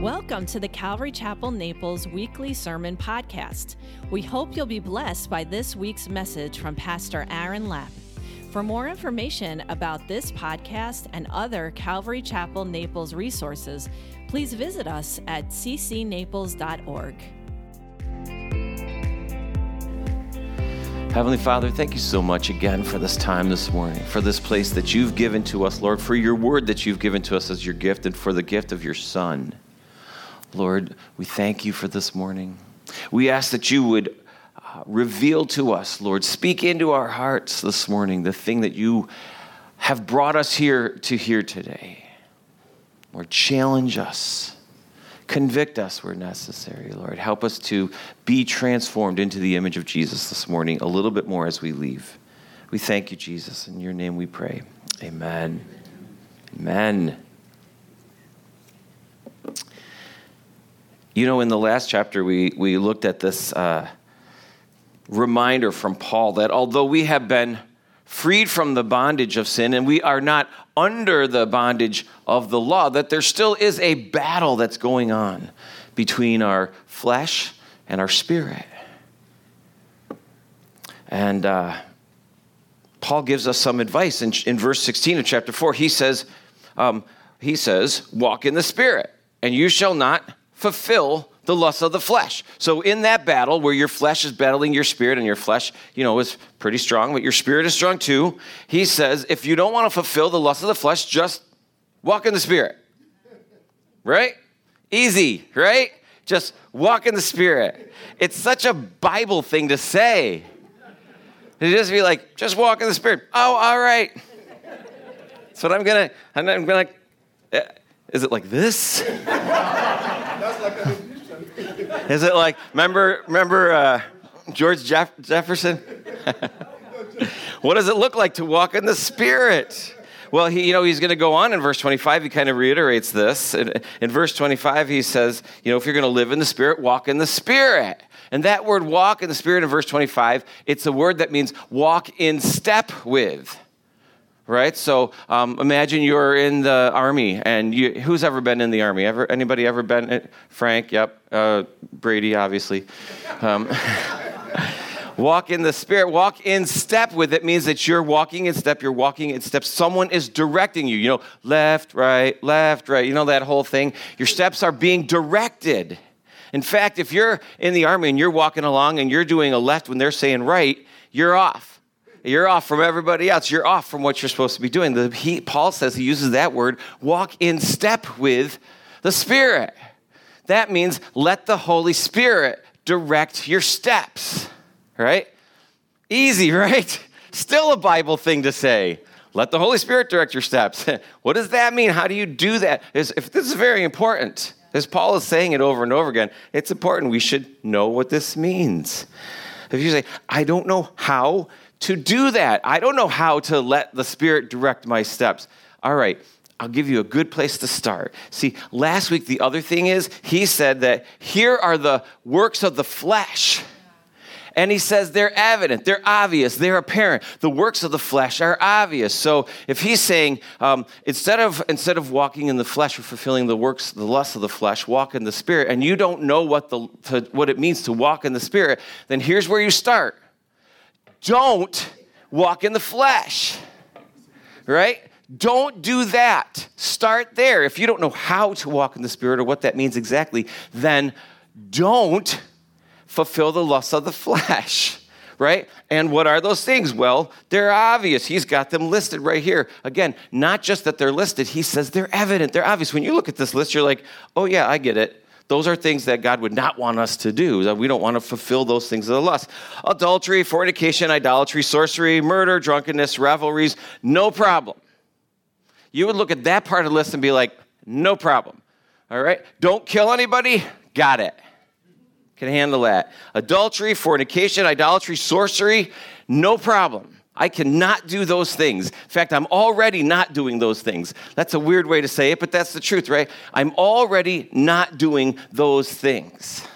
Welcome to the Calvary Chapel Naples weekly sermon podcast. We hope you'll be blessed by this week's message from Pastor Aaron Lapp. For more information about this podcast and other Calvary Chapel Naples resources, please visit us at ccnaples.org. Heavenly Father, thank you so much again for this time this morning, for this place that you've given to us, Lord, for your word that you've given to us as your gift, and for the gift of your Son. Lord, we thank you for this morning. We ask that you would uh, reveal to us, Lord, speak into our hearts this morning the thing that you have brought us here to hear today. Lord, challenge us, convict us where necessary, Lord. Help us to be transformed into the image of Jesus this morning a little bit more as we leave. We thank you, Jesus. In your name we pray. Amen. Amen. You know, in the last chapter, we, we looked at this uh, reminder from Paul that although we have been freed from the bondage of sin and we are not under the bondage of the law, that there still is a battle that's going on between our flesh and our spirit. And uh, Paul gives us some advice in, in verse 16 of chapter 4. He says, um, he says, walk in the spirit, and you shall not fulfill the lusts of the flesh. So in that battle where your flesh is battling your spirit and your flesh, you know, is pretty strong, but your spirit is strong too, he says, if you don't want to fulfill the lusts of the flesh, just walk in the spirit. Right? Easy, right? Just walk in the spirit. It's such a Bible thing to say. To just be like, just walk in the spirit. Oh, all right. That's what I'm gonna, I'm gonna, eh, is it like this? Is it like remember remember uh, George Jeff- Jefferson? what does it look like to walk in the Spirit? Well, he, you know, he's going to go on in verse 25. He kind of reiterates this. In, in verse 25, he says, you know, if you're going to live in the Spirit, walk in the Spirit. And that word walk in the Spirit in verse 25, it's a word that means walk in step with right? So um, imagine you're in the army, and you, who's ever been in the army? Ever anybody ever been? In, Frank, yep. Uh, Brady, obviously. Um, walk in the spirit. Walk in step with it means that you're walking in step. You're walking in step. Someone is directing you. You know, left, right, left, right. You know that whole thing. Your steps are being directed. In fact, if you're in the army and you're walking along and you're doing a left when they're saying right, you're off you're off from everybody else. You're off from what you're supposed to be doing. The, he, Paul says he uses that word walk in step with the Spirit. That means let the Holy Spirit direct your steps, right? Easy, right? Still a Bible thing to say. Let the Holy Spirit direct your steps. what does that mean? How do you do that? Is, if this is very important, as Paul is saying it over and over again, it's important. We should know what this means. If you say, I don't know how to do that. I don't know how to let the Spirit direct my steps. All right, I'll give you a good place to start. See, last week, the other thing is, he said that here are the works of the flesh. And he says they're evident, they're obvious, they're apparent. The works of the flesh are obvious. So if he's saying um, instead of instead of walking in the flesh or fulfilling the works, the lusts of the flesh, walk in the spirit, and you don't know what the to, what it means to walk in the spirit, then here's where you start don't walk in the flesh, right? Don't do that. Start there. If you don't know how to walk in the Spirit or what that means exactly, then don't fulfill the lusts of the flesh, right? And what are those things? Well, they're obvious. He's got them listed right here. Again, not just that they're listed, he says they're evident, they're obvious. When you look at this list, you're like, oh, yeah, I get it. Those are things that God would not want us to do. We don't want to fulfill those things of the lust. Adultery, fornication, idolatry, sorcery, murder, drunkenness, revelries, no problem. You would look at that part of the list and be like, no problem. All right? Don't kill anybody? Got it. Can handle that. Adultery, fornication, idolatry, sorcery, no problem. I cannot do those things. In fact, I'm already not doing those things. That's a weird way to say it, but that's the truth, right? I'm already not doing those things.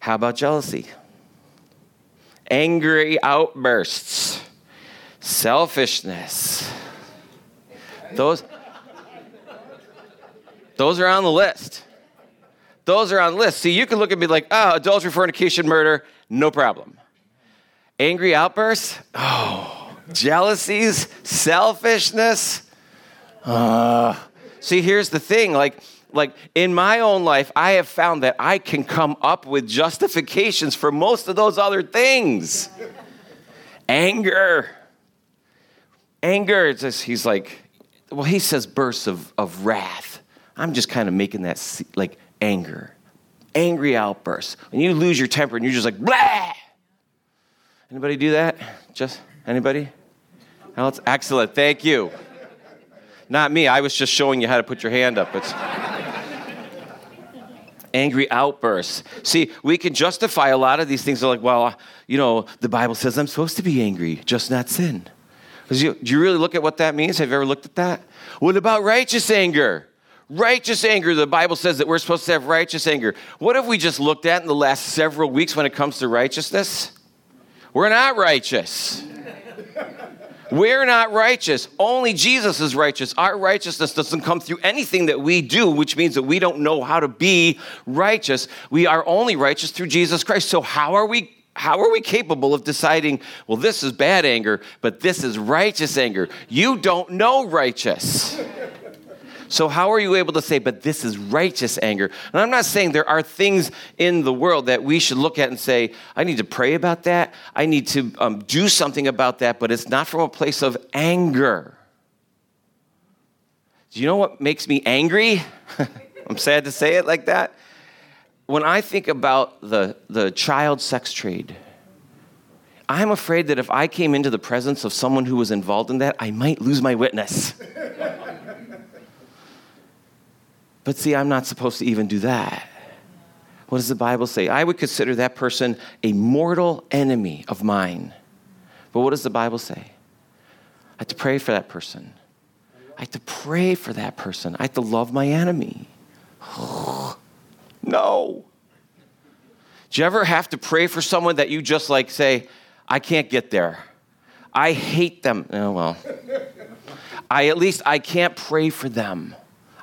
How about jealousy? Angry outbursts, selfishness. Those Those are on the list. Those are on the list. See, you can look at me like, oh, adultery, fornication, murder, no problem. Angry outbursts, oh, jealousies, selfishness. Uh. See, here's the thing like, like in my own life, I have found that I can come up with justifications for most of those other things. Anger. Anger, it's just, he's like, well, he says bursts of, of wrath. I'm just kind of making that like anger, angry outbursts. When you lose your temper and you're just like, blah. Anybody do that? Just anybody? Else? Excellent. Thank you. Not me. I was just showing you how to put your hand up. It's angry outbursts. See, we can justify a lot of these things. They're like, well, you know, the Bible says I'm supposed to be angry, just not sin. You, do you really look at what that means? Have you ever looked at that? What about righteous anger? Righteous anger, the Bible says that we're supposed to have righteous anger. What have we just looked at in the last several weeks when it comes to righteousness? We're not righteous. We're not righteous. Only Jesus is righteous. Our righteousness doesn't come through anything that we do, which means that we don't know how to be righteous. We are only righteous through Jesus Christ. So, how are we how are we capable of deciding, well, this is bad anger, but this is righteous anger? You don't know righteous. So, how are you able to say, but this is righteous anger? And I'm not saying there are things in the world that we should look at and say, I need to pray about that. I need to um, do something about that, but it's not from a place of anger. Do you know what makes me angry? I'm sad to say it like that when I think about the, the child sex trade, I'm afraid that if I came into the presence of someone who was involved in that, I might lose my witness. but see, I'm not supposed to even do that. What does the Bible say? I would consider that person a mortal enemy of mine. But what does the Bible say? I have to pray for that person. I have to pray for that person. I have to love my enemy. No. Do you ever have to pray for someone that you just like say, I can't get there? I hate them. Oh, well. I at least I can't pray for them.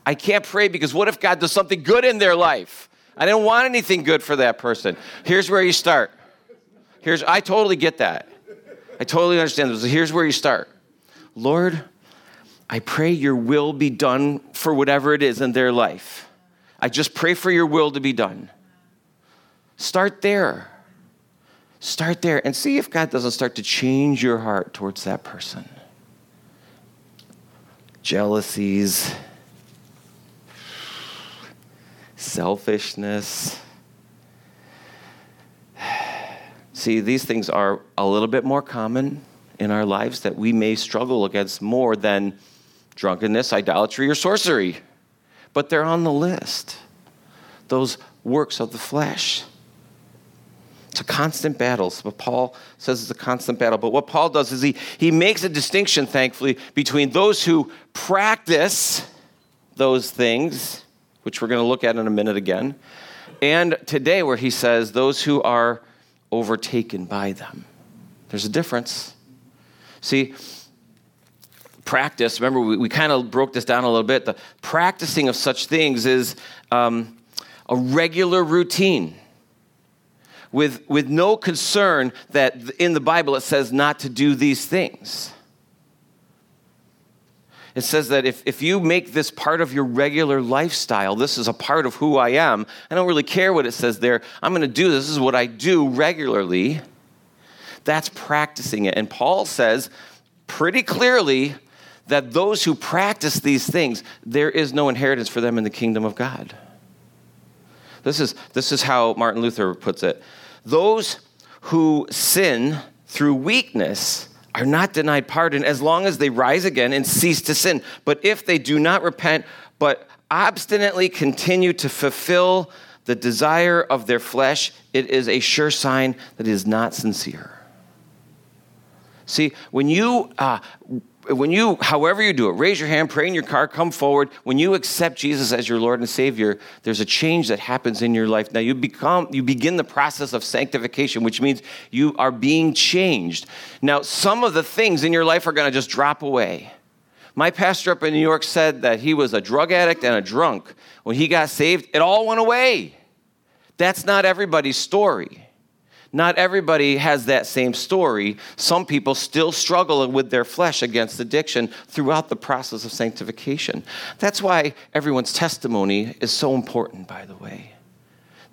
I can't pray because what if God does something good in their life? I didn't want anything good for that person. Here's where you start. Here's I totally get that. I totally understand this. Here's where you start. Lord, I pray your will be done for whatever it is in their life. I just pray for your will to be done. Start there. Start there and see if God doesn't start to change your heart towards that person. Jealousies, selfishness. See, these things are a little bit more common in our lives that we may struggle against more than drunkenness, idolatry, or sorcery but they're on the list. Those works of the flesh. It's a constant battle. So Paul says it's a constant battle. But what Paul does is he, he makes a distinction, thankfully, between those who practice those things, which we're going to look at in a minute again, and today where he says those who are overtaken by them. There's a difference. See, practice, remember, we, we kind of broke this down a little bit. The practicing of such things is um, a regular routine with, with no concern that in the Bible it says not to do these things. It says that if, if you make this part of your regular lifestyle, this is a part of who I am. I don't really care what it says there. I'm going to do this. This is what I do regularly. That's practicing it. And Paul says pretty clearly that those who practice these things, there is no inheritance for them in the kingdom of God. This is, this is how Martin Luther puts it. Those who sin through weakness are not denied pardon as long as they rise again and cease to sin. But if they do not repent, but obstinately continue to fulfill the desire of their flesh, it is a sure sign that it is not sincere. See, when you uh, when you, however you do it, raise your hand, pray in your car, come forward. When you accept Jesus as your Lord and Savior, there's a change that happens in your life. Now you become, you begin the process of sanctification, which means you are being changed. Now, some of the things in your life are going to just drop away. My pastor up in New York said that he was a drug addict and a drunk. When he got saved, it all went away. That's not everybody's story. Not everybody has that same story. Some people still struggle with their flesh against addiction throughout the process of sanctification. That's why everyone's testimony is so important, by the way.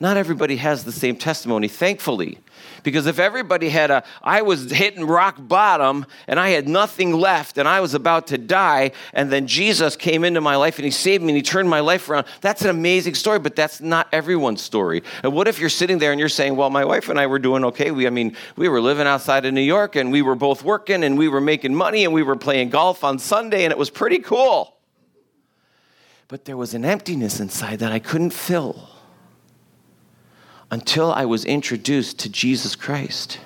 Not everybody has the same testimony, thankfully. Because if everybody had a, I was hitting rock bottom and I had nothing left and I was about to die, and then Jesus came into my life and he saved me and he turned my life around, that's an amazing story, but that's not everyone's story. And what if you're sitting there and you're saying, well, my wife and I were doing okay? We, I mean, we were living outside of New York and we were both working and we were making money and we were playing golf on Sunday and it was pretty cool. But there was an emptiness inside that I couldn't fill until I was introduced to Jesus Christ.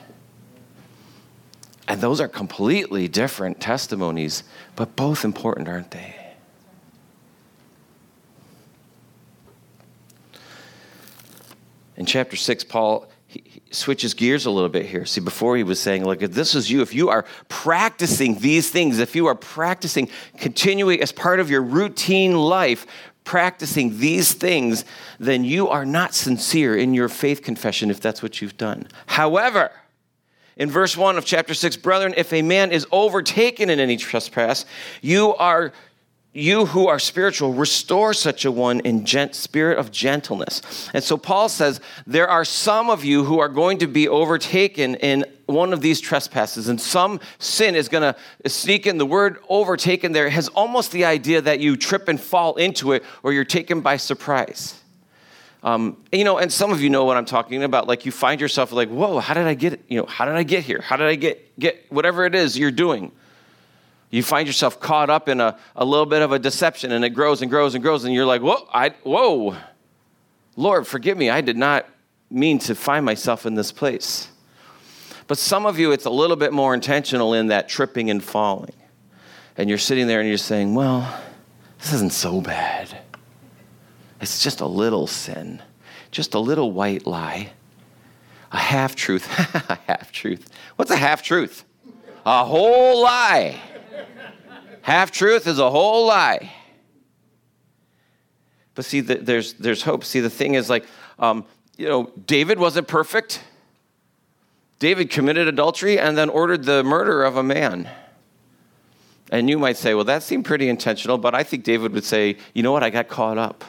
And those are completely different testimonies, but both important, aren't they? In chapter 6, Paul he switches gears a little bit here. See, before he was saying, look, if this is you, if you are practicing these things, if you are practicing, continuing as part of your routine life, practicing these things, then you are not sincere in your faith confession if that's what you've done. However, in verse 1 of chapter 6, brethren, if a man is overtaken in any trespass, you are you who are spiritual, restore such a one in gent- spirit of gentleness. And so Paul says there are some of you who are going to be overtaken in one of these trespasses, and some sin is going to sneak in. The word overtaken there has almost the idea that you trip and fall into it or you're taken by surprise. Um, you know, and some of you know what I'm talking about. Like you find yourself like, whoa, how did I get, you know, how did I get here? How did I get, get whatever it is you're doing? You find yourself caught up in a, a little bit of a deception and it grows and grows and grows and you're like whoa I, whoa. Lord forgive me. I did not mean to find myself in this place. But some of you it's a little bit more intentional in that tripping and falling. And you're sitting there and you're saying well this isn't so bad. It's just a little sin. Just a little white lie. A half truth a half truth what's a half truth a whole lie Half truth is a whole lie. But see, the, there's, there's hope. See, the thing is, like, um, you know, David wasn't perfect. David committed adultery and then ordered the murder of a man. And you might say, well, that seemed pretty intentional, but I think David would say, you know what, I got caught up.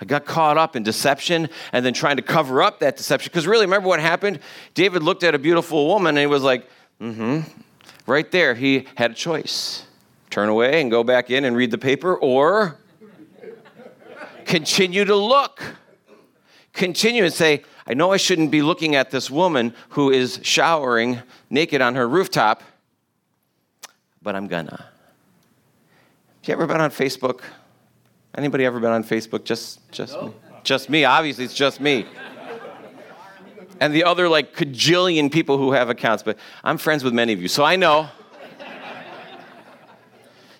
I got caught up in deception and then trying to cover up that deception. Because really, remember what happened? David looked at a beautiful woman and he was like, mm hmm. Right there, he had a choice turn away and go back in and read the paper, or continue to look. Continue and say, I know I shouldn't be looking at this woman who is showering naked on her rooftop, but I'm gonna. Have you ever been on Facebook? Anybody ever been on Facebook? Just, just me. Just me. Obviously, it's just me. And the other like cajillion people who have accounts, but I'm friends with many of you, so I know.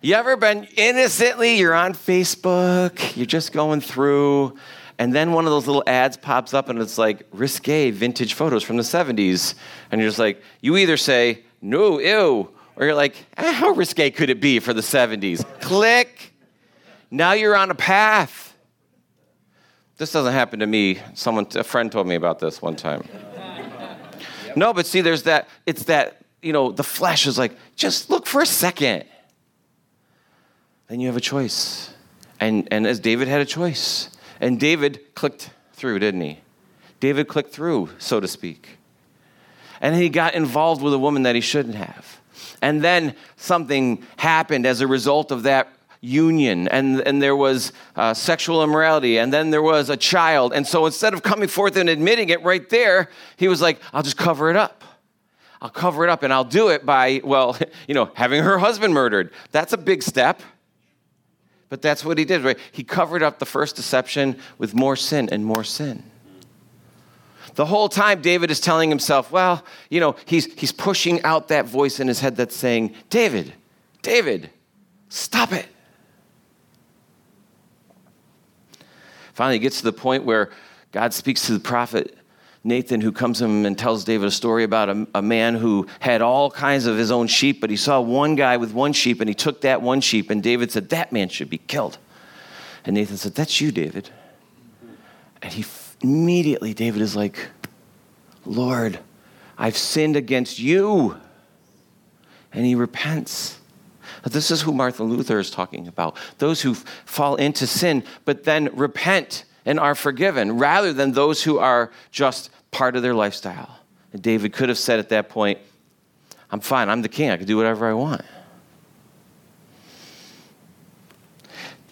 You ever been innocently, you're on Facebook, you're just going through, and then one of those little ads pops up and it's like risque vintage photos from the 70s. And you're just like, you either say, no, ew, or you're like, eh, how risque could it be for the 70s? Click. Now you're on a path. This doesn't happen to me. Someone, a friend told me about this one time. No, but see, there's that, it's that, you know, the flesh is like, just look for a second then you have a choice. And, and as David had a choice. And David clicked through, didn't he? David clicked through, so to speak. And he got involved with a woman that he shouldn't have. And then something happened as a result of that union, and, and there was uh, sexual immorality, and then there was a child. And so instead of coming forth and admitting it right there, he was like, I'll just cover it up. I'll cover it up, and I'll do it by, well, you know, having her husband murdered. That's a big step. But that's what he did, right? He covered up the first deception with more sin and more sin. The whole time, David is telling himself, well, you know, he's, he's pushing out that voice in his head that's saying, David, David, stop it. Finally, he gets to the point where God speaks to the prophet Nathan who comes to him and tells David a story about a, a, man who had all kinds of his own sheep, but he saw one guy with one sheep and he took that one sheep, and David said, That man should be killed. And Nathan said, That's you, David. And he immediately, David is like, Lord, I've sinned against you. And he repents. This is who Martin Luther is talking about. Those who fall into sin, but then repent and are forgiven, rather than those who are just part of their lifestyle. And David could have said at that point, I'm fine, I'm the king, I can do whatever I want.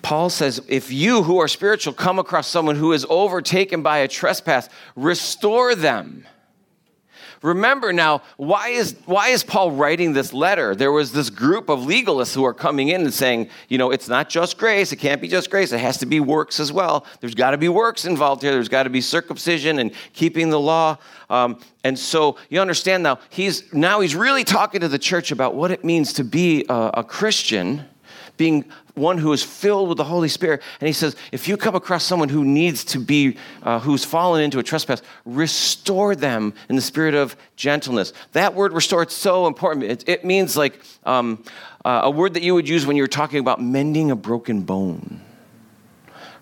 Paul says, if you who are spiritual come across someone who is overtaken by a trespass, restore them Remember now, why is, why is Paul writing this letter? There was this group of legalists who are coming in and saying, you know, it's not just grace. It can't be just grace. It has to be works as well. There's got to be works involved here. There's got to be circumcision and keeping the law. Um, and so you understand now, he's, now he's really talking to the church about what it means to be a, a Christian being one who is filled with the Holy Spirit. And he says, if you come across someone who needs to be, uh, who's fallen into a trespass, restore them in the spirit of gentleness. That word restore, it's so important. It, it means like um, uh, a word that you would use when you're talking about mending a broken bone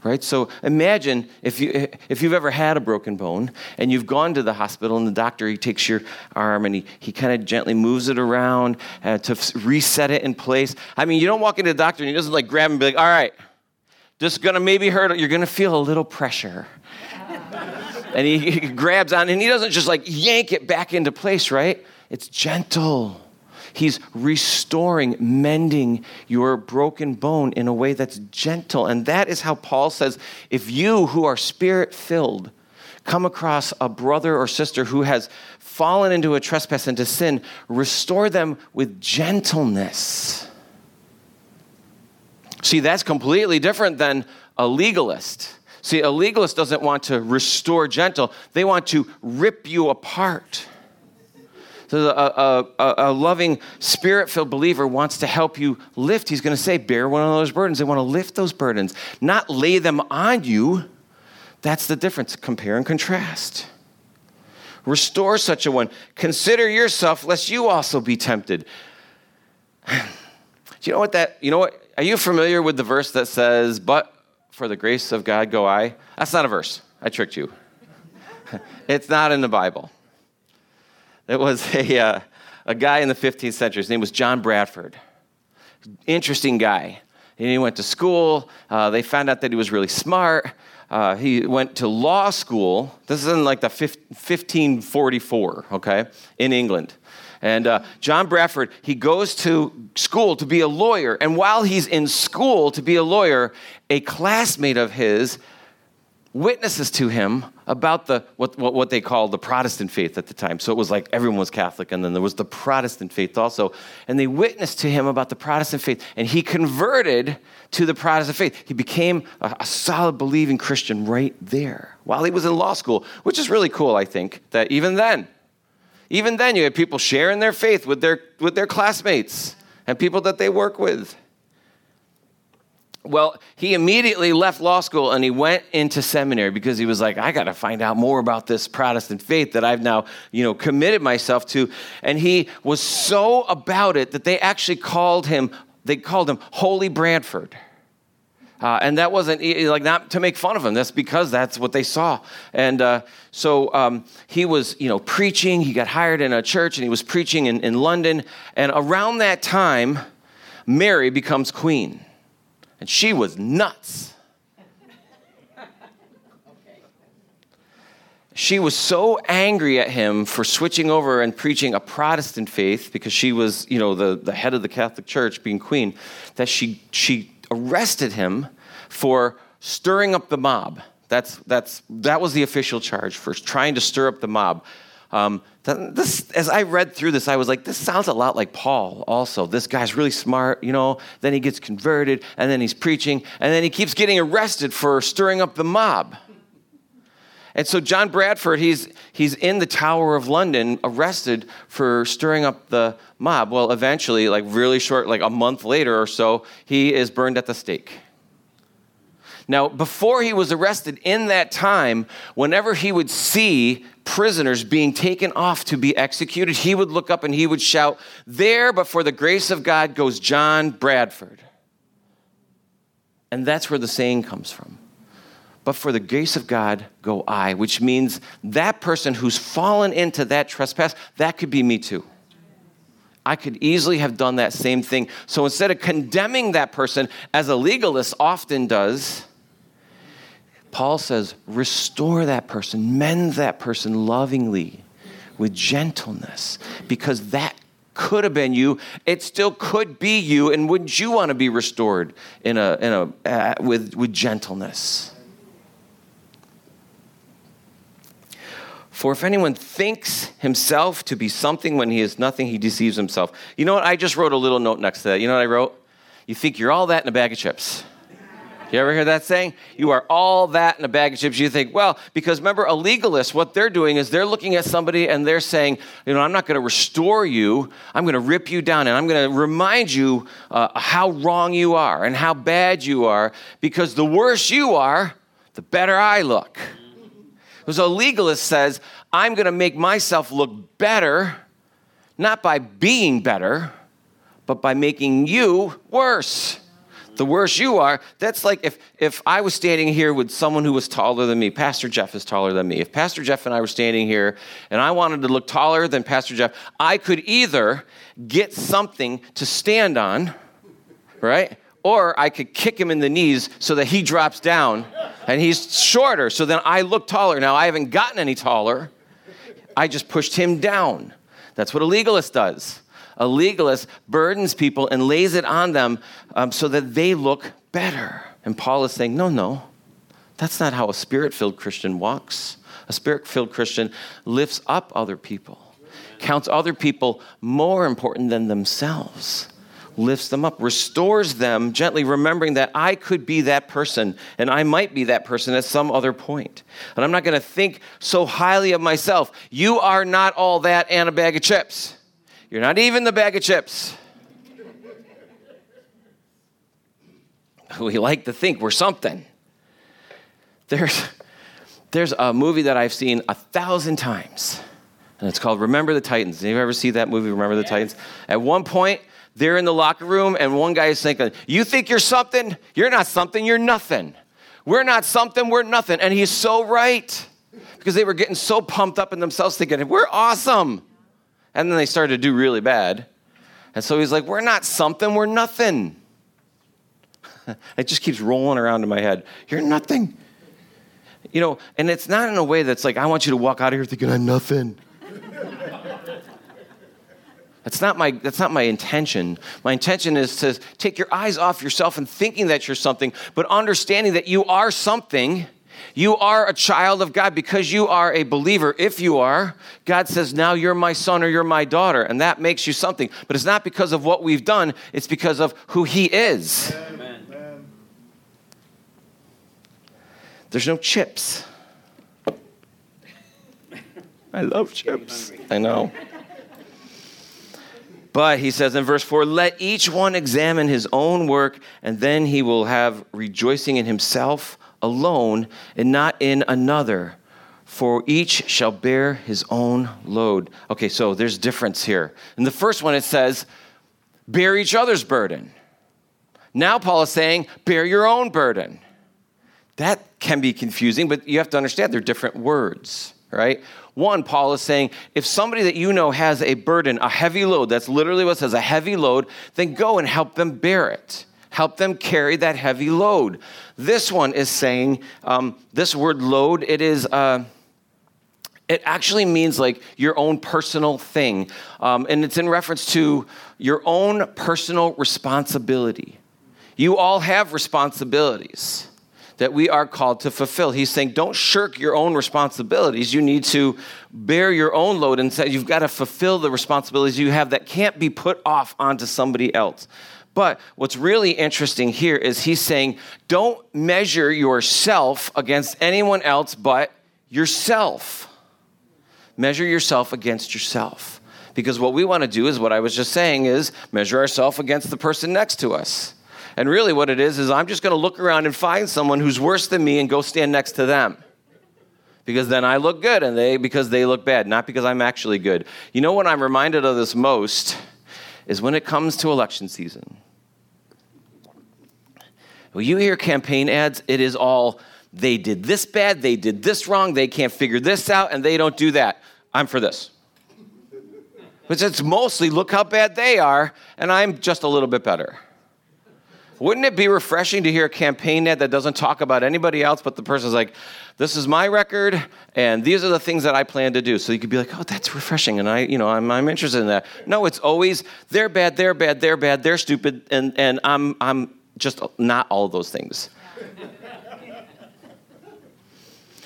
right? So imagine if, you, if you've ever had a broken bone and you've gone to the hospital and the doctor, he takes your arm and he, he kind of gently moves it around uh, to reset it in place. I mean, you don't walk into the doctor and he doesn't like grab and be like, all right, just gonna maybe hurt, you're gonna feel a little pressure. and he, he grabs on and he doesn't just like yank it back into place, right? It's gentle. He's restoring, mending your broken bone in a way that's gentle. And that is how Paul says if you who are spirit filled come across a brother or sister who has fallen into a trespass, into sin, restore them with gentleness. See, that's completely different than a legalist. See, a legalist doesn't want to restore gentle, they want to rip you apart. So a, a, a loving, spirit filled believer wants to help you lift. He's going to say, bear one of those burdens. They want to lift those burdens, not lay them on you. That's the difference. Compare and contrast. Restore such a one. Consider yourself, lest you also be tempted. Do you know what that, you know what? Are you familiar with the verse that says, but for the grace of God go I? That's not a verse. I tricked you. it's not in the Bible. It was a, uh, a guy in the 15th century. His name was John Bradford. Interesting guy. And he went to school. Uh, they found out that he was really smart. Uh, he went to law school. This is in like the 1544, okay, in England. And uh, John Bradford, he goes to school to be a lawyer. And while he's in school to be a lawyer, a classmate of his witnesses to him about the what, what, what, they called the Protestant faith at the time. So it was like everyone was Catholic, and then there was the Protestant faith also. And they witnessed to him about the Protestant faith, and he converted to the Protestant faith. He became a, a solid believing Christian right there while he was in law school, which is really cool, I think, that even then, even then you had people sharing their faith with their with their classmates and people that they work with. Well, he immediately left law school and he went into seminary because he was like, I got to find out more about this Protestant faith that I've now, you know, committed myself to. And he was so about it that they actually called him, they called him Holy Bradford. Uh, and that wasn't like not to make fun of him. That's because that's what they saw. And uh, so um, he was, you know, preaching. He got hired in a church and he was preaching in, in London. And around that time, Mary becomes queen and she was nuts. She was so angry at him for switching over and preaching a Protestant faith because she was, you know, the, the head of the Catholic Church, being queen, that she, she arrested him for stirring up the mob. That's, that's, that was the official charge for trying to stir up the mob. Um, this, as I read through this, I was like, this sounds a lot like Paul also. This guy's really smart, you know, then he gets converted, and then he's preaching, and then he keeps getting arrested for stirring up the mob. And so John Bradford, he's, he's in the Tower of London, arrested for stirring up the mob. Well, eventually, like really short, like a month later or so, he is burned at the stake. Now, before he was arrested in that time, whenever he would see prisoners being taken off to be executed, he would look up and he would shout, There, but for the grace of God goes John Bradford. And that's where the saying comes from. But for the grace of God go I, which means that person who's fallen into that trespass, that could be me too. I could easily have done that same thing. So instead of condemning that person, as a legalist often does, Paul says, restore that person, mend that person lovingly with gentleness, because that could have been you. It still could be you, and wouldn't you want to be restored in a, in a, uh, with, with gentleness? For if anyone thinks himself to be something when he is nothing, he deceives himself. You know what? I just wrote a little note next to that. You know what I wrote? You think you're all that in a bag of chips. You ever hear that saying? You are all that in a bag of chips. You think, well, because remember, a legalist, what they're doing is they're looking at somebody and they're saying, you know, I'm not going to restore you. I'm going to rip you down and I'm going to remind you uh, how wrong you are and how bad you are because the worse you are, the better I look. So a legalist says, I'm going to make myself look better, not by being better, but by making you worse the worse you are, that's like if, if I was standing here with someone who was taller than me. Pastor Jeff is taller than me. If Pastor Jeff and I were standing here and I wanted to look taller than Pastor Jeff, I could either get something to stand on, right? Or I could kick him in the knees so that he drops down and he's shorter. So then I look taller. Now I haven't gotten any taller. I just pushed him down. That's what a legalist does a legalist burdens people and lays it on them um, so that they look better. And Paul is saying, no, no, that's not how a spirit filled Christian walks. A spirit filled Christian lifts up other people, counts other people more important than themselves lifts them up, restores them gently, remembering that I could be that person and I might be that person at some other point. And I'm not going to think so highly of myself. You are not all that and a bag of chips. You're not even the bag of chips. we like to think we're something. There's, there's a movie that I've seen a thousand times, and it's called Remember the Titans. Have you ever seen that movie, Remember the Titans? At one point, they're in the locker room, and one guy is thinking, You think you're something? You're not something, you're nothing. We're not something, we're nothing. And he's so right because they were getting so pumped up in themselves, thinking, We're awesome. And then they started to do really bad. And so he's like, We're not something, we're nothing. it just keeps rolling around in my head. You're nothing. You know, and it's not in a way that's like, I want you to walk out of here thinking I'm nothing. That's not, my, that's not my intention. My intention is to take your eyes off yourself and thinking that you're something, but understanding that you are something you are a child of God because you are a believer. If you are, God says, now you're my son or you're my daughter, and that makes you something. But it's not because of what we've done, it's because of who He is. Amen. There's no chips. I love chips. I know. But he says in verse 4 let each one examine his own work, and then he will have rejoicing in himself alone and not in another for each shall bear his own load. Okay so there's difference here. In the first one it says bear each other's burden. Now paul is saying bear your own burden. That can be confusing but you have to understand they're different words right? One paul is saying if somebody that you know has a burden a heavy load that's literally what says a heavy load then go and help them bear it help them carry that heavy load. This one is saying, um, this word load, it is. Uh, it actually means like your own personal thing. Um, and it's in reference to your own personal responsibility. You all have responsibilities that we are called to fulfill. He's saying, don't shirk your own responsibilities. You need to bear your own load and say you've got to fulfill the responsibilities you have that can't be put off onto somebody else. But what's really interesting here is he's saying, don't measure yourself against anyone else but yourself. Measure yourself against yourself. Because what we want to do is what I was just saying is measure ourselves against the person next to us. And really, what it is, is I'm just going to look around and find someone who's worse than me and go stand next to them. Because then I look good and they, because they look bad, not because I'm actually good. You know what I'm reminded of this most is when it comes to election season. When you hear campaign ads, it is all they did this bad, they did this wrong, they can't figure this out, and they don't do that. I'm for this. But it's mostly look how bad they are, and I'm just a little bit better. Wouldn't it be refreshing to hear a campaign ad that doesn't talk about anybody else, but the person's like, this is my record, and these are the things that I plan to do. So you could be like, oh, that's refreshing, and I, you know, I'm, I'm interested in that. No, it's always they're bad, they're bad, they're bad, they're stupid, and, and I'm, I'm just not all those things.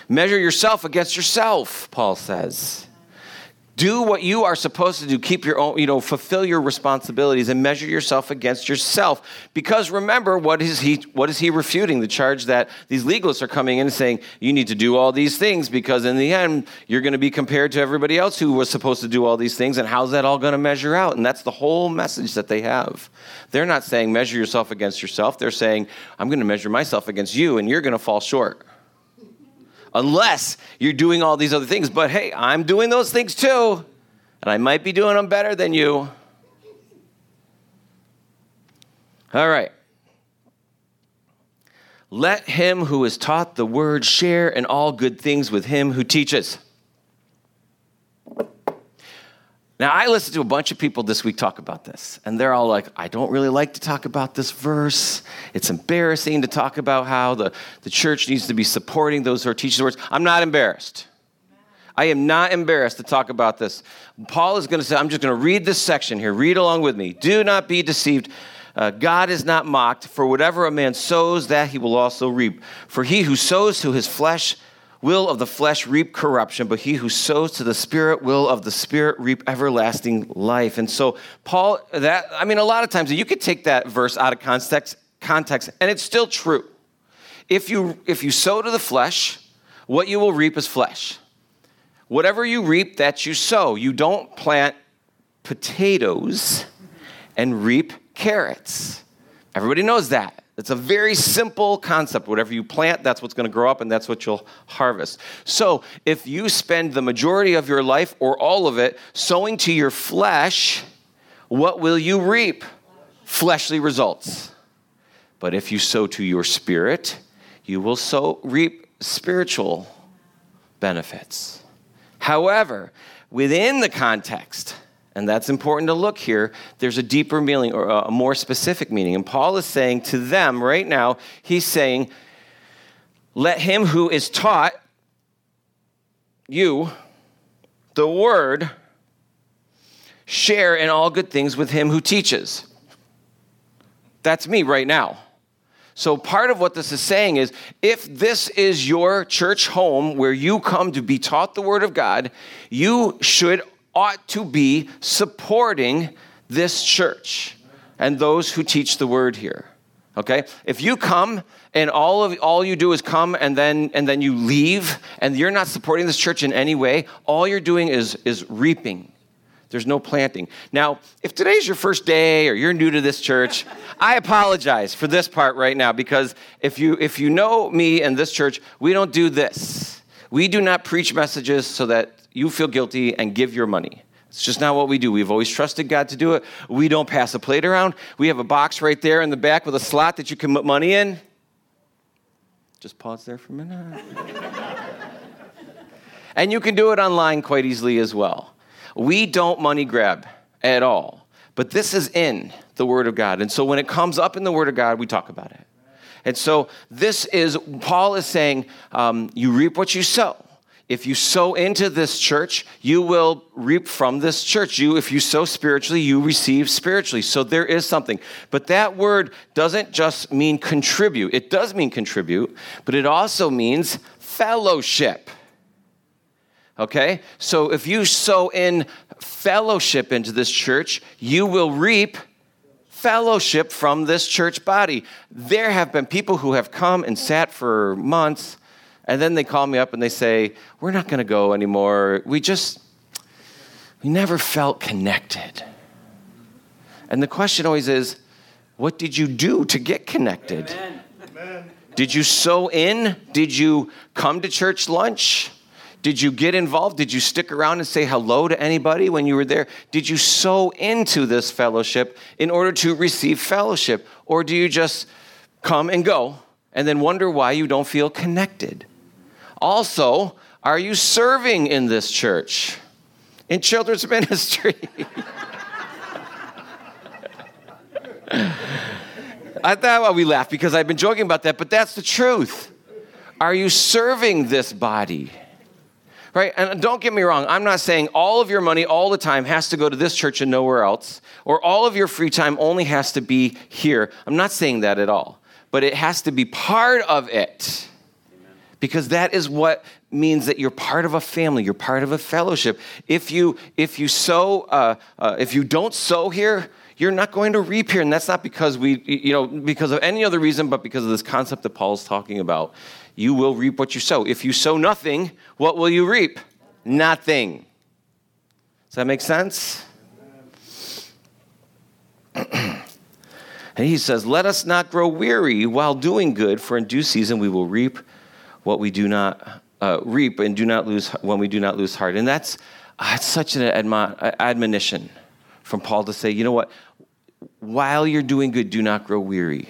Measure yourself against yourself, Paul says. Do what you are supposed to do. Keep your own, you know, fulfill your responsibilities and measure yourself against yourself. Because remember, what is he what is he refuting? The charge that these legalists are coming in and saying, you need to do all these things because in the end, you're going to be compared to everybody else who was supposed to do all these things, and how's that all going to measure out? And that's the whole message that they have. They're not saying measure yourself against yourself. They're saying, I'm going to measure myself against you, and you're going to fall short unless you're doing all these other things. But hey, I'm doing those things too, and I might be doing them better than you. All right. Let him who is taught the word share in all good things with him who teaches. Now, I listened to a bunch of people this week talk about this, and they're all like, I don't really like to talk about this verse. It's embarrassing to talk about how the, the church needs to be supporting those who are teaching the words. I'm not embarrassed. I am not embarrassed to talk about this. Paul is going to say, I'm just going to read this section here. Read along with me. Do not be deceived. Uh, God is not mocked, for whatever a man sows, that he will also reap. For he who sows to his flesh, will of the flesh reap corruption, but he who sows to the spirit will of the spirit reap everlasting life. And so Paul that I mean a lot of times you could take that verse out of context context and it's still true. If you if you sow to the flesh, what you will reap is flesh. Whatever you reap that you sow. You don't plant potatoes and reap carrots. Everybody knows that. It's a very simple concept. Whatever you plant, that's what's going to grow up and that's what you'll harvest. So, if you spend the majority of your life or all of it sowing to your flesh, what will you reap? Fleshly results. But if you sow to your spirit, you will sow reap spiritual benefits. However, within the context, and that's important to look here. There's a deeper meaning or a more specific meaning. And Paul is saying to them right now, he's saying, let him who is taught you the word share in all good things with him who teaches. That's me right now. So, part of what this is saying is if this is your church home where you come to be taught the Word of God, you should ought to be supporting this church and those who teach the word here. Okay? If you come and all of all you do is come and then and then you leave and you're not supporting this church in any way, all you're doing is is reaping. There's no planting. Now, if today's your first day or you're new to this church, I apologize for this part right now because if you if you know me and this church, we don't do this. We do not preach messages so that you feel guilty and give your money. It's just not what we do. We've always trusted God to do it. We don't pass a plate around. We have a box right there in the back with a slot that you can put money in. Just pause there for a minute. and you can do it online quite easily as well. We don't money grab at all. But this is in the Word of God. And so when it comes up in the Word of God, we talk about it. And so this is, Paul is saying, um, you reap what you sow. If you sow into this church, you will reap from this church. You, if you sow spiritually, you receive spiritually. So there is something. But that word doesn't just mean contribute. It does mean contribute, but it also means fellowship. Okay? So if you sow in fellowship into this church, you will reap fellowship from this church body. There have been people who have come and sat for months and then they call me up and they say, We're not going to go anymore. We just, we never felt connected. And the question always is, What did you do to get connected? Amen. Did you sow in? Did you come to church lunch? Did you get involved? Did you stick around and say hello to anybody when you were there? Did you sow into this fellowship in order to receive fellowship? Or do you just come and go and then wonder why you don't feel connected? Also, are you serving in this church? In children's ministry? I thought we laughed because I've been joking about that, but that's the truth. Are you serving this body? right? And don't get me wrong, I'm not saying all of your money all the time has to go to this church and nowhere else, or all of your free time only has to be here. I'm not saying that at all, but it has to be part of it. Because that is what means that you're part of a family, you're part of a fellowship. If you if you sow, uh, uh, if you don't sow here, you're not going to reap here, and that's not because we, you know, because of any other reason, but because of this concept that Paul's talking about you will reap what you sow. If you sow nothing, what will you reap? Nothing. Does that make sense? and he says, Let us not grow weary while doing good, for in due season we will reap what we do not uh, reap and do not lose when we do not lose heart. And that's, uh, such an admo- admonition from Paul to say, you know what? While you're doing good, do not grow weary.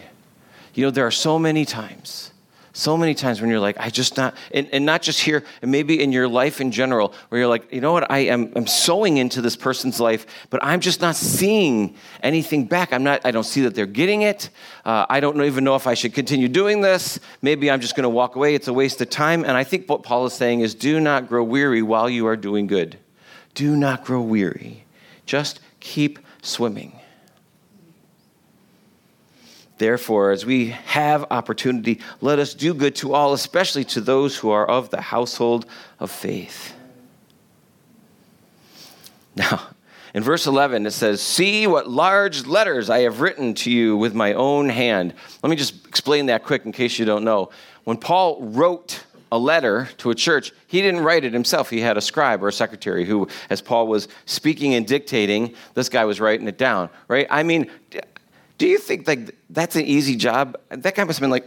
You know, there are so many times so many times when you're like, I just not, and, and not just here, and maybe in your life in general, where you're like, you know what, I am I'm sowing into this person's life, but I'm just not seeing anything back. I'm not, I don't see that they're getting it. Uh, I don't even know if I should continue doing this. Maybe I'm just going to walk away. It's a waste of time. And I think what Paul is saying is do not grow weary while you are doing good. Do not grow weary. Just keep swimming. Therefore, as we have opportunity, let us do good to all, especially to those who are of the household of faith. Now, in verse 11, it says, See what large letters I have written to you with my own hand. Let me just explain that quick in case you don't know. When Paul wrote a letter to a church, he didn't write it himself. He had a scribe or a secretary who, as Paul was speaking and dictating, this guy was writing it down, right? I mean, do you think like that's an easy job? That guy must have been like.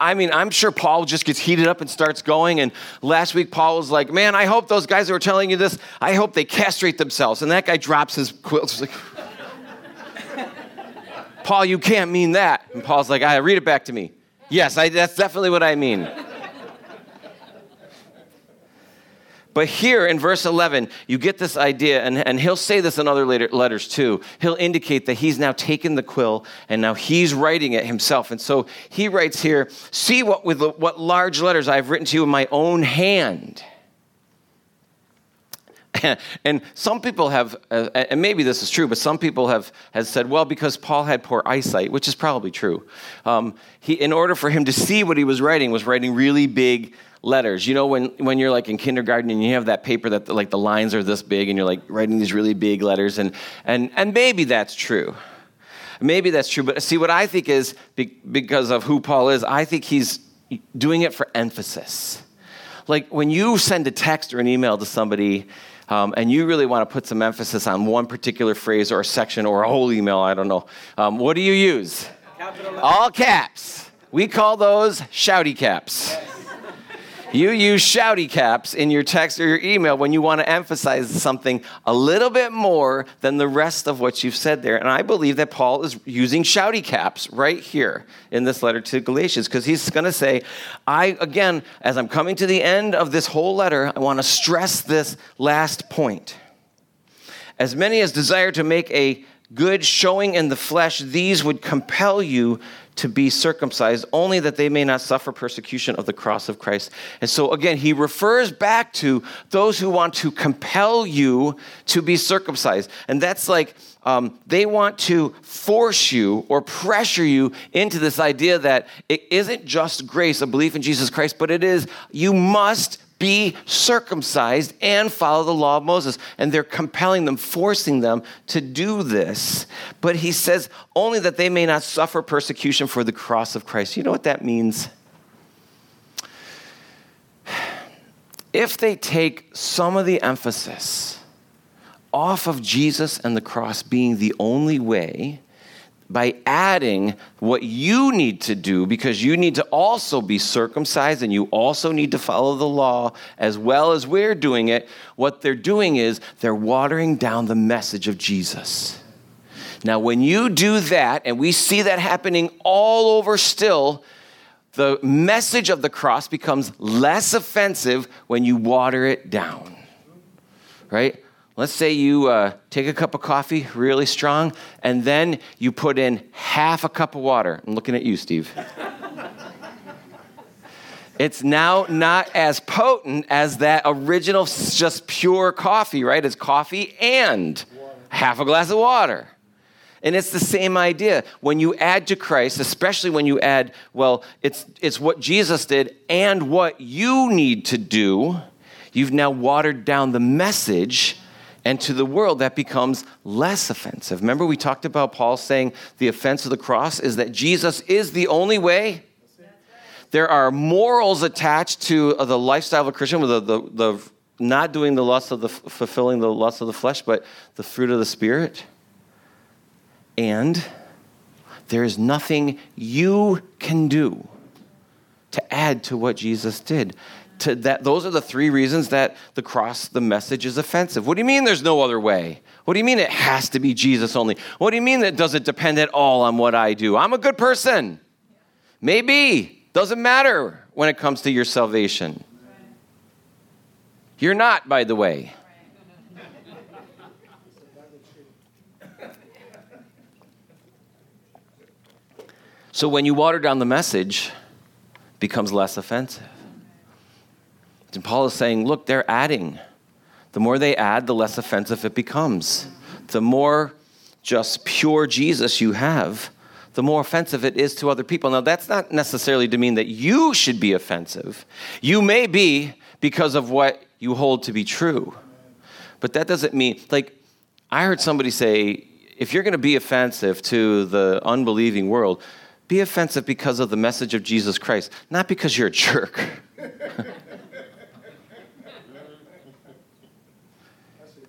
I mean, I'm sure Paul just gets heated up and starts going. And last week, Paul was like, Man, I hope those guys that were telling you this, I hope they castrate themselves. And that guy drops his quilt. Like, Paul, you can't mean that. And Paul's like, I read it back to me. Yes, I, that's definitely what I mean. But here in verse 11, you get this idea, and, and he'll say this in other later letters too. He'll indicate that he's now taken the quill and now he's writing it himself. And so he writes here, See what, with what large letters I've written to you in my own hand. and some people have, uh, and maybe this is true, but some people have has said, well, because Paul had poor eyesight, which is probably true. Um, he, in order for him to see what he was writing, was writing really big letters. You know, when, when you're like in kindergarten and you have that paper that the, like the lines are this big and you're like writing these really big letters, and, and, and maybe that's true. Maybe that's true. But see, what I think is because of who Paul is, I think he's doing it for emphasis. Like when you send a text or an email to somebody, um, and you really want to put some emphasis on one particular phrase or a section or a whole email, I don't know, um, what do you use? All caps. We call those shouty caps. Yes. You use shouty caps in your text or your email when you want to emphasize something a little bit more than the rest of what you've said there. And I believe that Paul is using shouty caps right here in this letter to Galatians because he's going to say, I, again, as I'm coming to the end of this whole letter, I want to stress this last point. As many as desire to make a good showing in the flesh, these would compel you to be circumcised, only that they may not suffer persecution of the cross of Christ. And so, again, he refers back to those who want to compel you to be circumcised. And that's like um, they want to force you or pressure you into this idea that it isn't just grace, a belief in Jesus Christ, but it is you must be circumcised and follow the law of Moses. And they're compelling them, forcing them to do this. But he says, only that they may not suffer persecution for the cross of Christ. You know what that means? If they take some of the emphasis off of Jesus and the cross being the only way by adding what you need to do because you need to also be circumcised and you also need to follow the law as well as we're doing it. What they're doing is they're watering down the message of Jesus. Now, when you do that, and we see that happening all over still, the message of the cross becomes less offensive when you water it down. Right? Let's say you uh, take a cup of coffee, really strong, and then you put in half a cup of water. I'm looking at you, Steve. it's now not as potent as that original, just pure coffee, right? It's coffee and half a glass of water. And it's the same idea. When you add to Christ, especially when you add, well, it's, it's what Jesus did and what you need to do, you've now watered down the message and to the world, that becomes less offensive. Remember, we talked about Paul saying the offense of the cross is that Jesus is the only way. There are morals attached to uh, the lifestyle of a Christian, the, the, the not doing the lust of the fulfilling the lust of the flesh, but the fruit of the spirit. And there is nothing you can do to add to what Jesus did to that those are the three reasons that the cross the message is offensive. What do you mean there's no other way? What do you mean it has to be jesus only? What do you mean that doesn't depend at all on what i do? I'm a good person. Maybe. Doesn't matter when it comes to your salvation. You're not by the way. So when you water down the message becomes less offensive and Paul is saying, look, they're adding. The more they add, the less offensive it becomes. The more just pure Jesus you have, the more offensive it is to other people. Now, that's not necessarily to mean that you should be offensive. You may be because of what you hold to be true. But that doesn't mean, like, I heard somebody say, if you're going to be offensive to the unbelieving world, be offensive because of the message of Jesus Christ, not because you're a jerk.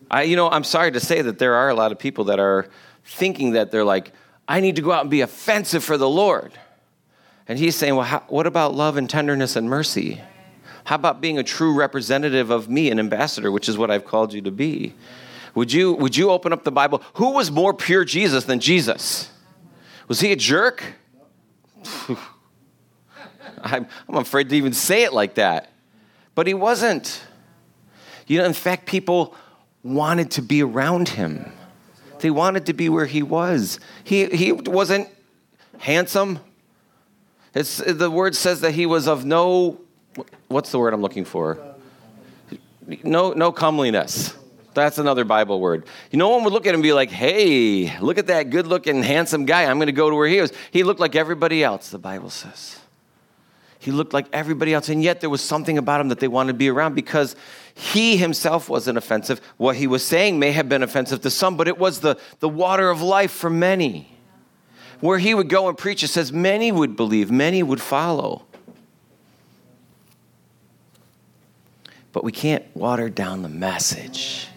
I, you know, I'm sorry to say that there are a lot of people that are thinking that they're like, I need to go out and be offensive for the Lord. And he's saying, well, how, what about love and tenderness and mercy? How about being a true representative of me, an ambassador, which is what I've called you to be? Would you, would you open up the Bible? Who was more pure Jesus than Jesus? Was he a jerk? I'm, I'm afraid to even say it like that. But he wasn't. You know, in fact, people wanted to be around him. They wanted to be where he was. He, he wasn't handsome. It's, the word says that he was of no, what's the word I'm looking for? No, no comeliness. That's another Bible word. You no one would look at him and be like, hey, look at that good looking, handsome guy. I'm going to go to where he was. He looked like everybody else, the Bible says. He looked like everybody else. And yet there was something about him that they wanted to be around because he himself wasn't offensive. What he was saying may have been offensive to some, but it was the, the water of life for many. Where he would go and preach, it says many would believe, many would follow. But we can't water down the message.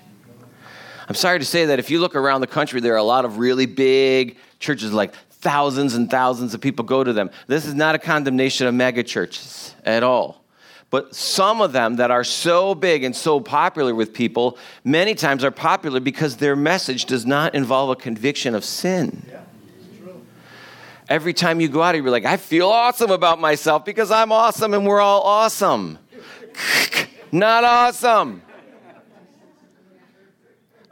I'm sorry to say that if you look around the country, there are a lot of really big churches like thousands and thousands of people go to them. This is not a condemnation of megachurches at all. But some of them that are so big and so popular with people, many times are popular because their message does not involve a conviction of sin. Yeah, Every time you go out, you're like, I feel awesome about myself because I'm awesome and we're all awesome. not awesome.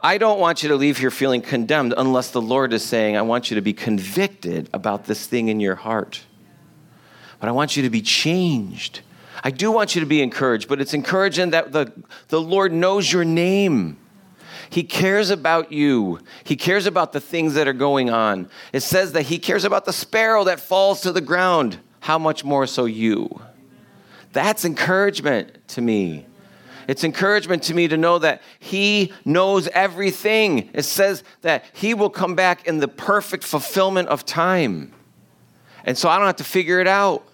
I don't want you to leave here feeling condemned unless the Lord is saying, I want you to be convicted about this thing in your heart. But I want you to be changed. I do want you to be encouraged, but it's encouraging that the, the Lord knows your name. He cares about you. He cares about the things that are going on. It says that He cares about the sparrow that falls to the ground. How much more so you? That's encouragement to me. It's encouragement to me to know that He knows everything. It says that He will come back in the perfect fulfillment of time. And so I don't have to figure it out.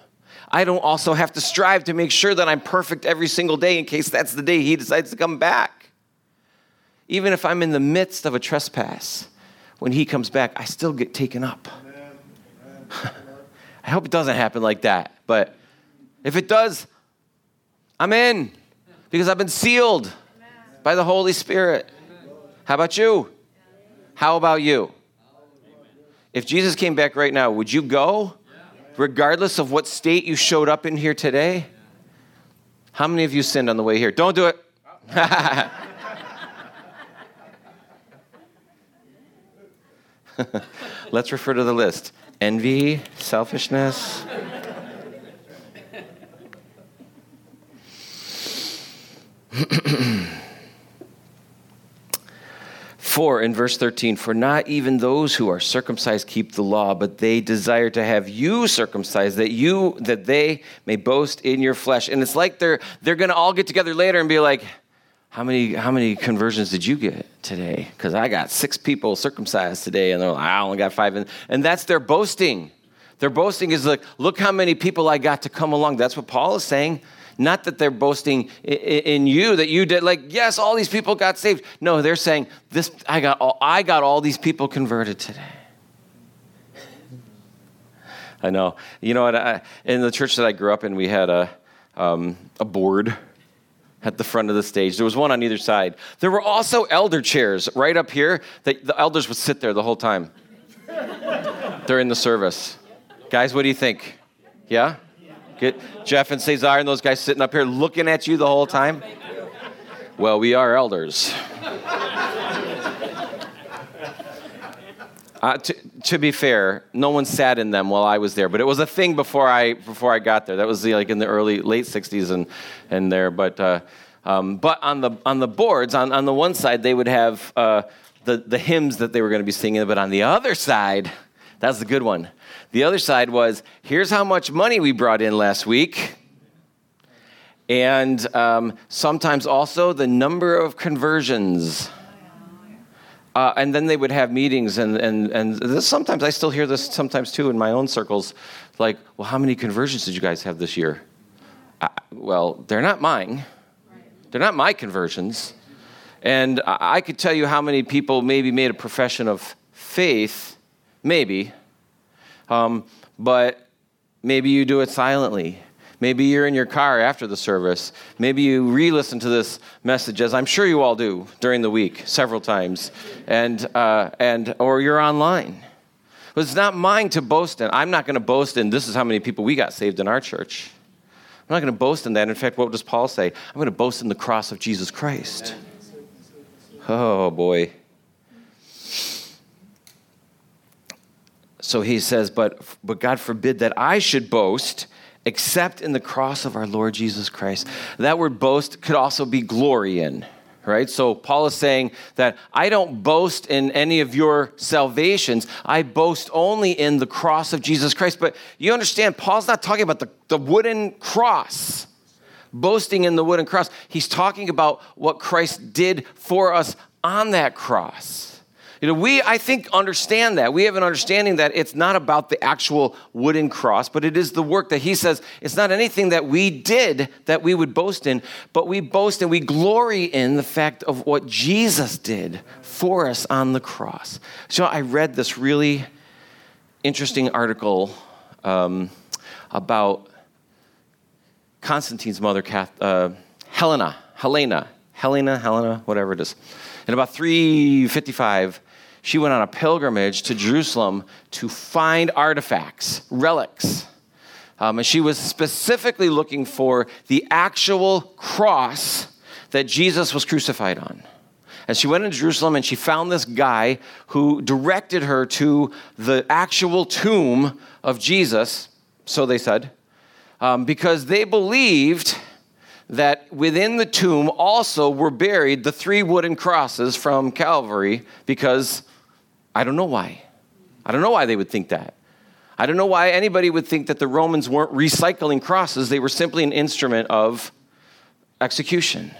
I don't also have to strive to make sure that I'm perfect every single day in case that's the day He decides to come back. even if I'm in the midst of a trespass, when he comes back, I still get taken up. I hope it doesn't happen like that, but if it does, I'm in because I've been sealed by the Holy Spirit. How about you? How about you? If Jesus came back right now, would you go? Regardless of what state you showed up in here today? How many of you sinned on the way here? Don't do it. Let's refer to the list envy, selfishness. For in verse 13, for not even those who are circumcised keep the law, but they desire to have you circumcised, that you that they may boast in your flesh. And it's like they're they're gonna all get together later and be like, How many how many conversions did you get today? Because I got six people circumcised today, and they're like, I only got five. And, and that's their boasting. Their boasting is like, look how many people I got to come along. That's what Paul is saying. Not that they're boasting in you that you did, like, yes, all these people got saved. No, they're saying, this, I, got all, I got all these people converted today. I know. You know what? I, in the church that I grew up in, we had a, um, a board at the front of the stage. There was one on either side. There were also elder chairs right up here that the elders would sit there the whole time during the service. Guys, what do you think? Yeah? Get Jeff and Cesar and those guys sitting up here looking at you the whole time. Well, we are elders. Uh, to, to, be fair, no one sat in them while I was there, but it was a thing before I before I got there. That was the, like in the early late '60s and and there. But uh, um, but on the on the boards on, on the one side they would have uh, the the hymns that they were going to be singing, but on the other side, that's the good one. The other side was here's how much money we brought in last week. And um, sometimes also the number of conversions. Uh, and then they would have meetings, and, and, and this, sometimes I still hear this sometimes too in my own circles. Like, well, how many conversions did you guys have this year? Uh, well, they're not mine. They're not my conversions. And I, I could tell you how many people maybe made a profession of faith, maybe, um, but maybe you do it silently. Maybe you're in your car after the service. Maybe you re listen to this message, as I'm sure you all do during the week, several times, and, uh, and, or you're online. But it's not mine to boast in. I'm not going to boast in this is how many people we got saved in our church. I'm not going to boast in that. In fact, what does Paul say? I'm going to boast in the cross of Jesus Christ. Oh, boy. So he says, but, but God forbid that I should boast except in the cross of our Lord Jesus Christ. That word boast could also be glory in, right? So Paul is saying that I don't boast in any of your salvations. I boast only in the cross of Jesus Christ. But you understand, Paul's not talking about the, the wooden cross, boasting in the wooden cross. He's talking about what Christ did for us on that cross. You know, we, I think, understand that. We have an understanding that it's not about the actual wooden cross, but it is the work that he says it's not anything that we did that we would boast in, but we boast and we glory in the fact of what Jesus did for us on the cross. So I read this really interesting article um, about Constantine's mother, Kath, uh, Helena, Helena, Helena, Helena, whatever it is. In about 355, she went on a pilgrimage to Jerusalem to find artifacts, relics. Um, and she was specifically looking for the actual cross that Jesus was crucified on. And she went into Jerusalem and she found this guy who directed her to the actual tomb of Jesus, so they said, um, because they believed that within the tomb also were buried the three wooden crosses from Calvary because I don't know why. I don't know why they would think that. I don't know why anybody would think that the Romans weren't recycling crosses. They were simply an instrument of execution.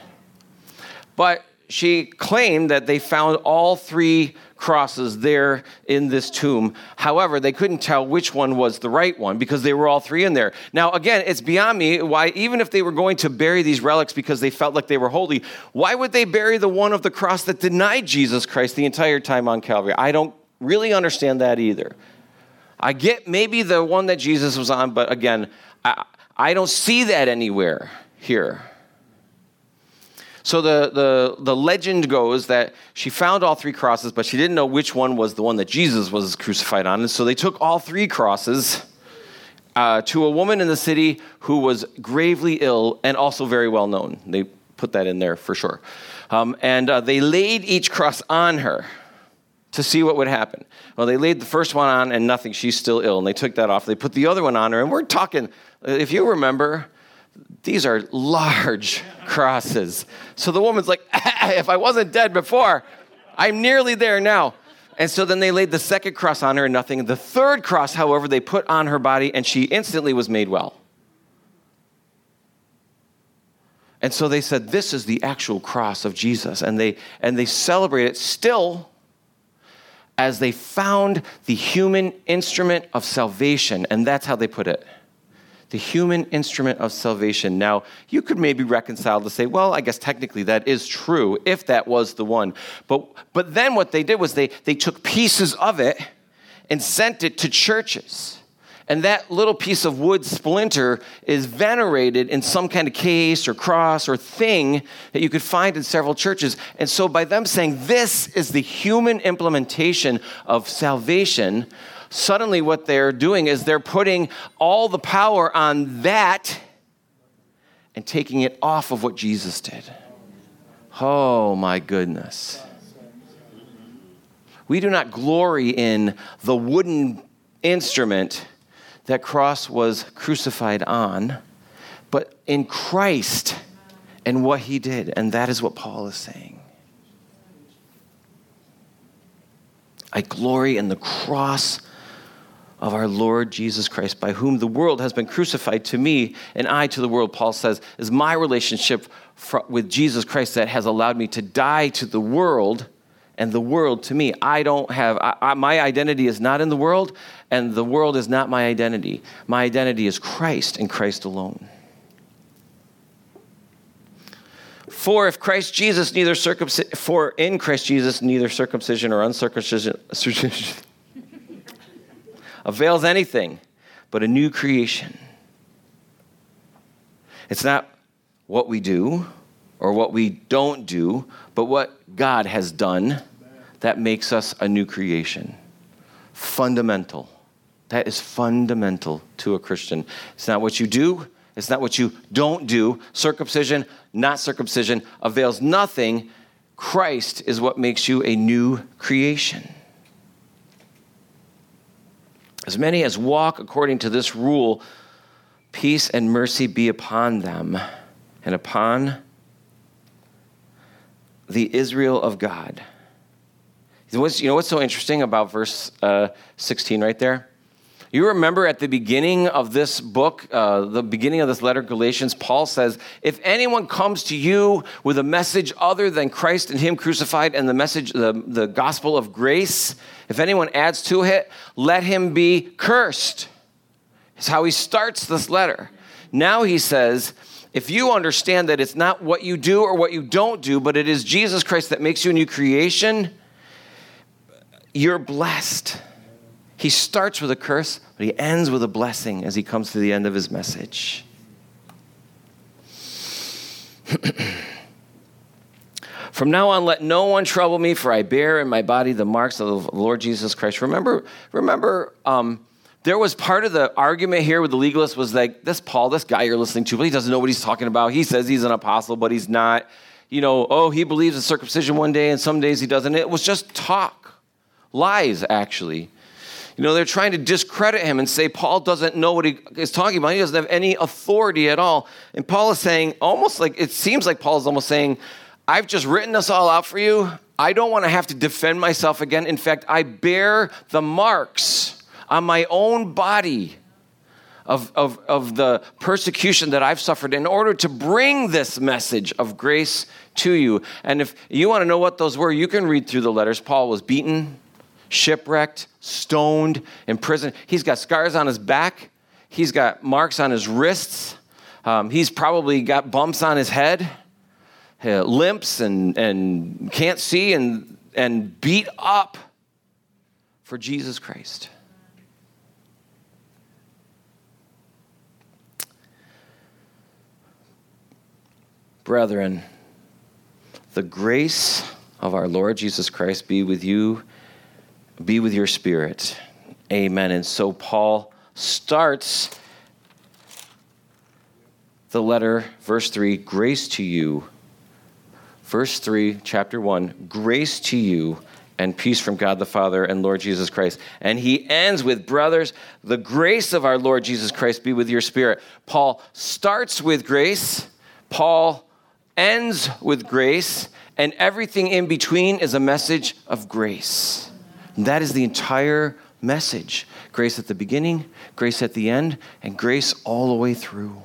But she claimed that they found all three crosses there in this tomb. However, they couldn't tell which one was the right one because they were all three in there. Now, again, it's beyond me why, even if they were going to bury these relics because they felt like they were holy, why would they bury the one of the cross that denied Jesus Christ the entire time on Calvary? I don't really understand that either. I get maybe the one that Jesus was on, but again, I, I don't see that anywhere here. So the, the, the legend goes that she found all three crosses, but she didn't know which one was the one that Jesus was crucified on. And so they took all three crosses uh, to a woman in the city who was gravely ill and also very well known. They put that in there for sure. Um, and uh, they laid each cross on her to see what would happen. Well, they laid the first one on and nothing. She's still ill. And they took that off. They put the other one on her. And we're talking, if you remember, these are large crosses. So the woman's like, if I wasn't dead before, I'm nearly there now. And so then they laid the second cross on her and nothing. The third cross, however, they put on her body and she instantly was made well. And so they said, This is the actual cross of Jesus. And they, and they celebrate it still as they found the human instrument of salvation. And that's how they put it the human instrument of salvation. Now, you could maybe reconcile to say, well, I guess technically that is true if that was the one. But, but then what they did was they, they took pieces of it and sent it to churches. And that little piece of wood splinter is venerated in some kind of case or cross or thing that you could find in several churches. And so, by them saying this is the human implementation of salvation, suddenly what they're doing is they're putting all the power on that and taking it off of what Jesus did. Oh my goodness. We do not glory in the wooden instrument that cross was crucified on, but in Christ and what he did. And that is what Paul is saying. I glory in the cross of our Lord Jesus Christ, by whom the world has been crucified to me and I to the world, Paul says, is my relationship with Jesus Christ that has allowed me to die to the world and the world to me. I don't have, I, I, my identity is not in the world, and the world is not my identity. My identity is Christ and Christ alone. For if Christ Jesus neither circumcision, for in Christ Jesus neither circumcision or uncircumcision avails anything but a new creation. It's not what we do or what we don't do, but what God has done that makes us a new creation. Fundamental. That is fundamental to a Christian. It's not what you do, it's not what you don't do. Circumcision, not circumcision, avails nothing. Christ is what makes you a new creation. As many as walk according to this rule, peace and mercy be upon them and upon the Israel of God. You know what's so interesting about verse uh, 16 right there? You remember at the beginning of this book, uh, the beginning of this letter, Galatians, Paul says, If anyone comes to you with a message other than Christ and Him crucified and the message, the, the gospel of grace, if anyone adds to it, let him be cursed. It's how he starts this letter. Now he says, if you understand that it's not what you do or what you don't do, but it is Jesus Christ that makes you a new creation, you're blessed. He starts with a curse, but he ends with a blessing as he comes to the end of his message. From now on, let no one trouble me, for I bear in my body the marks of the Lord Jesus Christ. Remember, remember, um, there was part of the argument here with the legalists was like, this Paul, this guy you're listening to, but he doesn't know what he's talking about. He says he's an apostle, but he's not. You know, oh, he believes in circumcision one day and some days he doesn't. It was just talk, lies, actually. You know, they're trying to discredit him and say Paul doesn't know what he is talking about. He doesn't have any authority at all. And Paul is saying, almost like, it seems like Paul is almost saying, I've just written this all out for you. I don't want to have to defend myself again. In fact, I bear the marks on my own body of, of, of the persecution that I've suffered in order to bring this message of grace to you. And if you want to know what those were, you can read through the letters. Paul was beaten, shipwrecked, stoned, imprisoned. He's got scars on his back, he's got marks on his wrists, um, he's probably got bumps on his head, uh, limps, and, and can't see, and, and beat up for Jesus Christ. Brethren, the grace of our Lord Jesus Christ be with you, be with your spirit. Amen. And so Paul starts the letter, verse 3 grace to you. Verse 3, chapter 1 grace to you and peace from God the Father and Lord Jesus Christ. And he ends with, brothers, the grace of our Lord Jesus Christ be with your spirit. Paul starts with grace. Paul ends with grace, and everything in between is a message of grace. And that is the entire message grace at the beginning, grace at the end, and grace all the way through.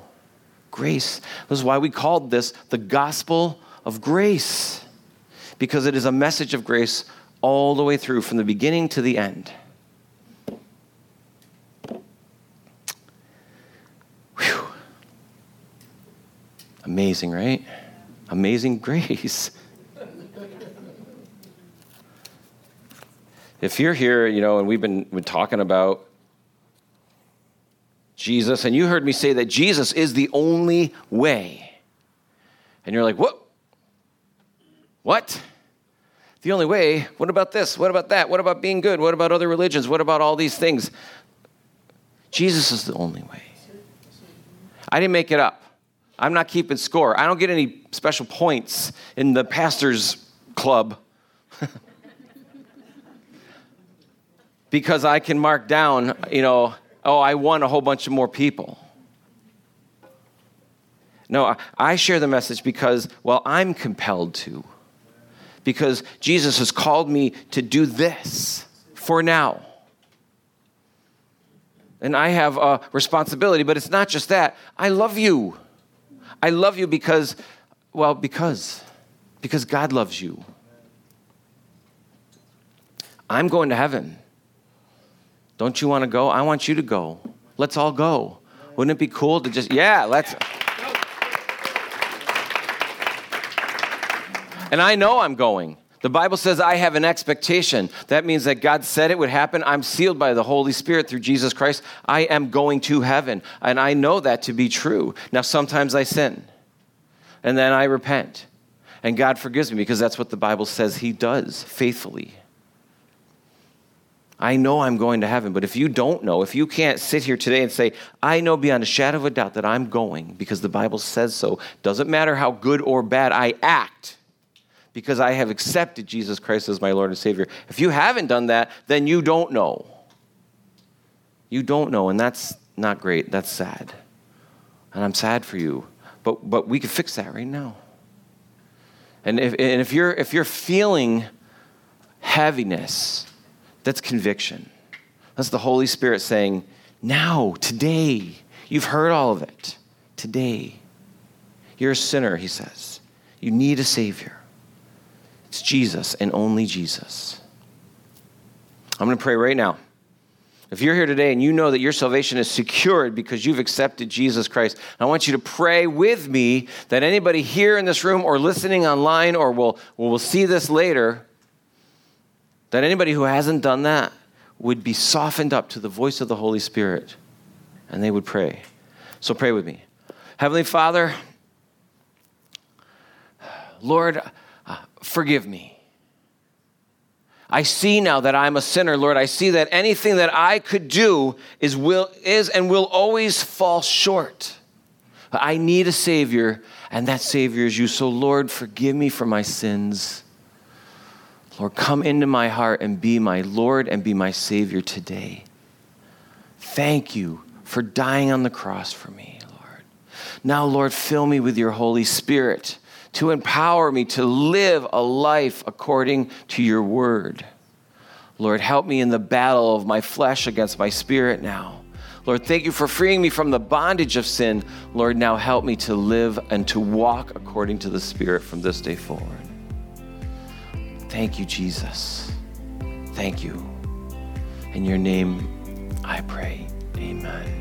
Grace. This is why we called this the gospel of grace, because it is a message of grace all the way through, from the beginning to the end. Amazing, right? Amazing grace. if you're here, you know, and we've been, been talking about Jesus, and you heard me say that Jesus is the only way, and you're like, what? What? The only way? What about this? What about that? What about being good? What about other religions? What about all these things? Jesus is the only way. I didn't make it up. I'm not keeping score. I don't get any special points in the pastor's club because I can mark down, you know, oh, I won a whole bunch of more people. No, I share the message because, well, I'm compelled to. Because Jesus has called me to do this for now. And I have a responsibility, but it's not just that. I love you. I love you because, well, because, because God loves you. I'm going to heaven. Don't you want to go? I want you to go. Let's all go. Wouldn't it be cool to just, yeah, let's. And I know I'm going. The Bible says I have an expectation. That means that God said it would happen. I'm sealed by the Holy Spirit through Jesus Christ. I am going to heaven. And I know that to be true. Now, sometimes I sin, and then I repent. And God forgives me because that's what the Bible says He does faithfully. I know I'm going to heaven, but if you don't know, if you can't sit here today and say, I know beyond a shadow of a doubt that I'm going because the Bible says so, doesn't matter how good or bad I act because I have accepted Jesus Christ as my Lord and Savior. If you haven't done that, then you don't know. You don't know, and that's not great. That's sad. And I'm sad for you. But, but we can fix that right now. And if, and if, you're, if you're feeling heaviness, that's conviction. That's the Holy Spirit saying, now, today, you've heard all of it. Today. You're a sinner, he says. You need a Savior. It's Jesus and only Jesus. I'm going to pray right now. If you're here today and you know that your salvation is secured because you've accepted Jesus Christ, I want you to pray with me that anybody here in this room or listening online or will, will see this later, that anybody who hasn't done that would be softened up to the voice of the Holy Spirit and they would pray. So pray with me. Heavenly Father, Lord, forgive me. I see now that I'm a sinner, Lord. I see that anything that I could do is, will, is and will always fall short. I need a Savior, and that Savior is you. So, Lord, forgive me for my sins. Lord, come into my heart and be my Lord and be my Savior today. Thank you for dying on the cross for me, Lord. Now, Lord, fill me with your Holy Spirit to empower me to live a life according to your word. Lord, help me in the battle of my flesh against my spirit now. Lord, thank you for freeing me from the bondage of sin. Lord, now help me to live and to walk according to the Spirit from this day forward. Thank you, Jesus. Thank you. In your name, I pray. Amen.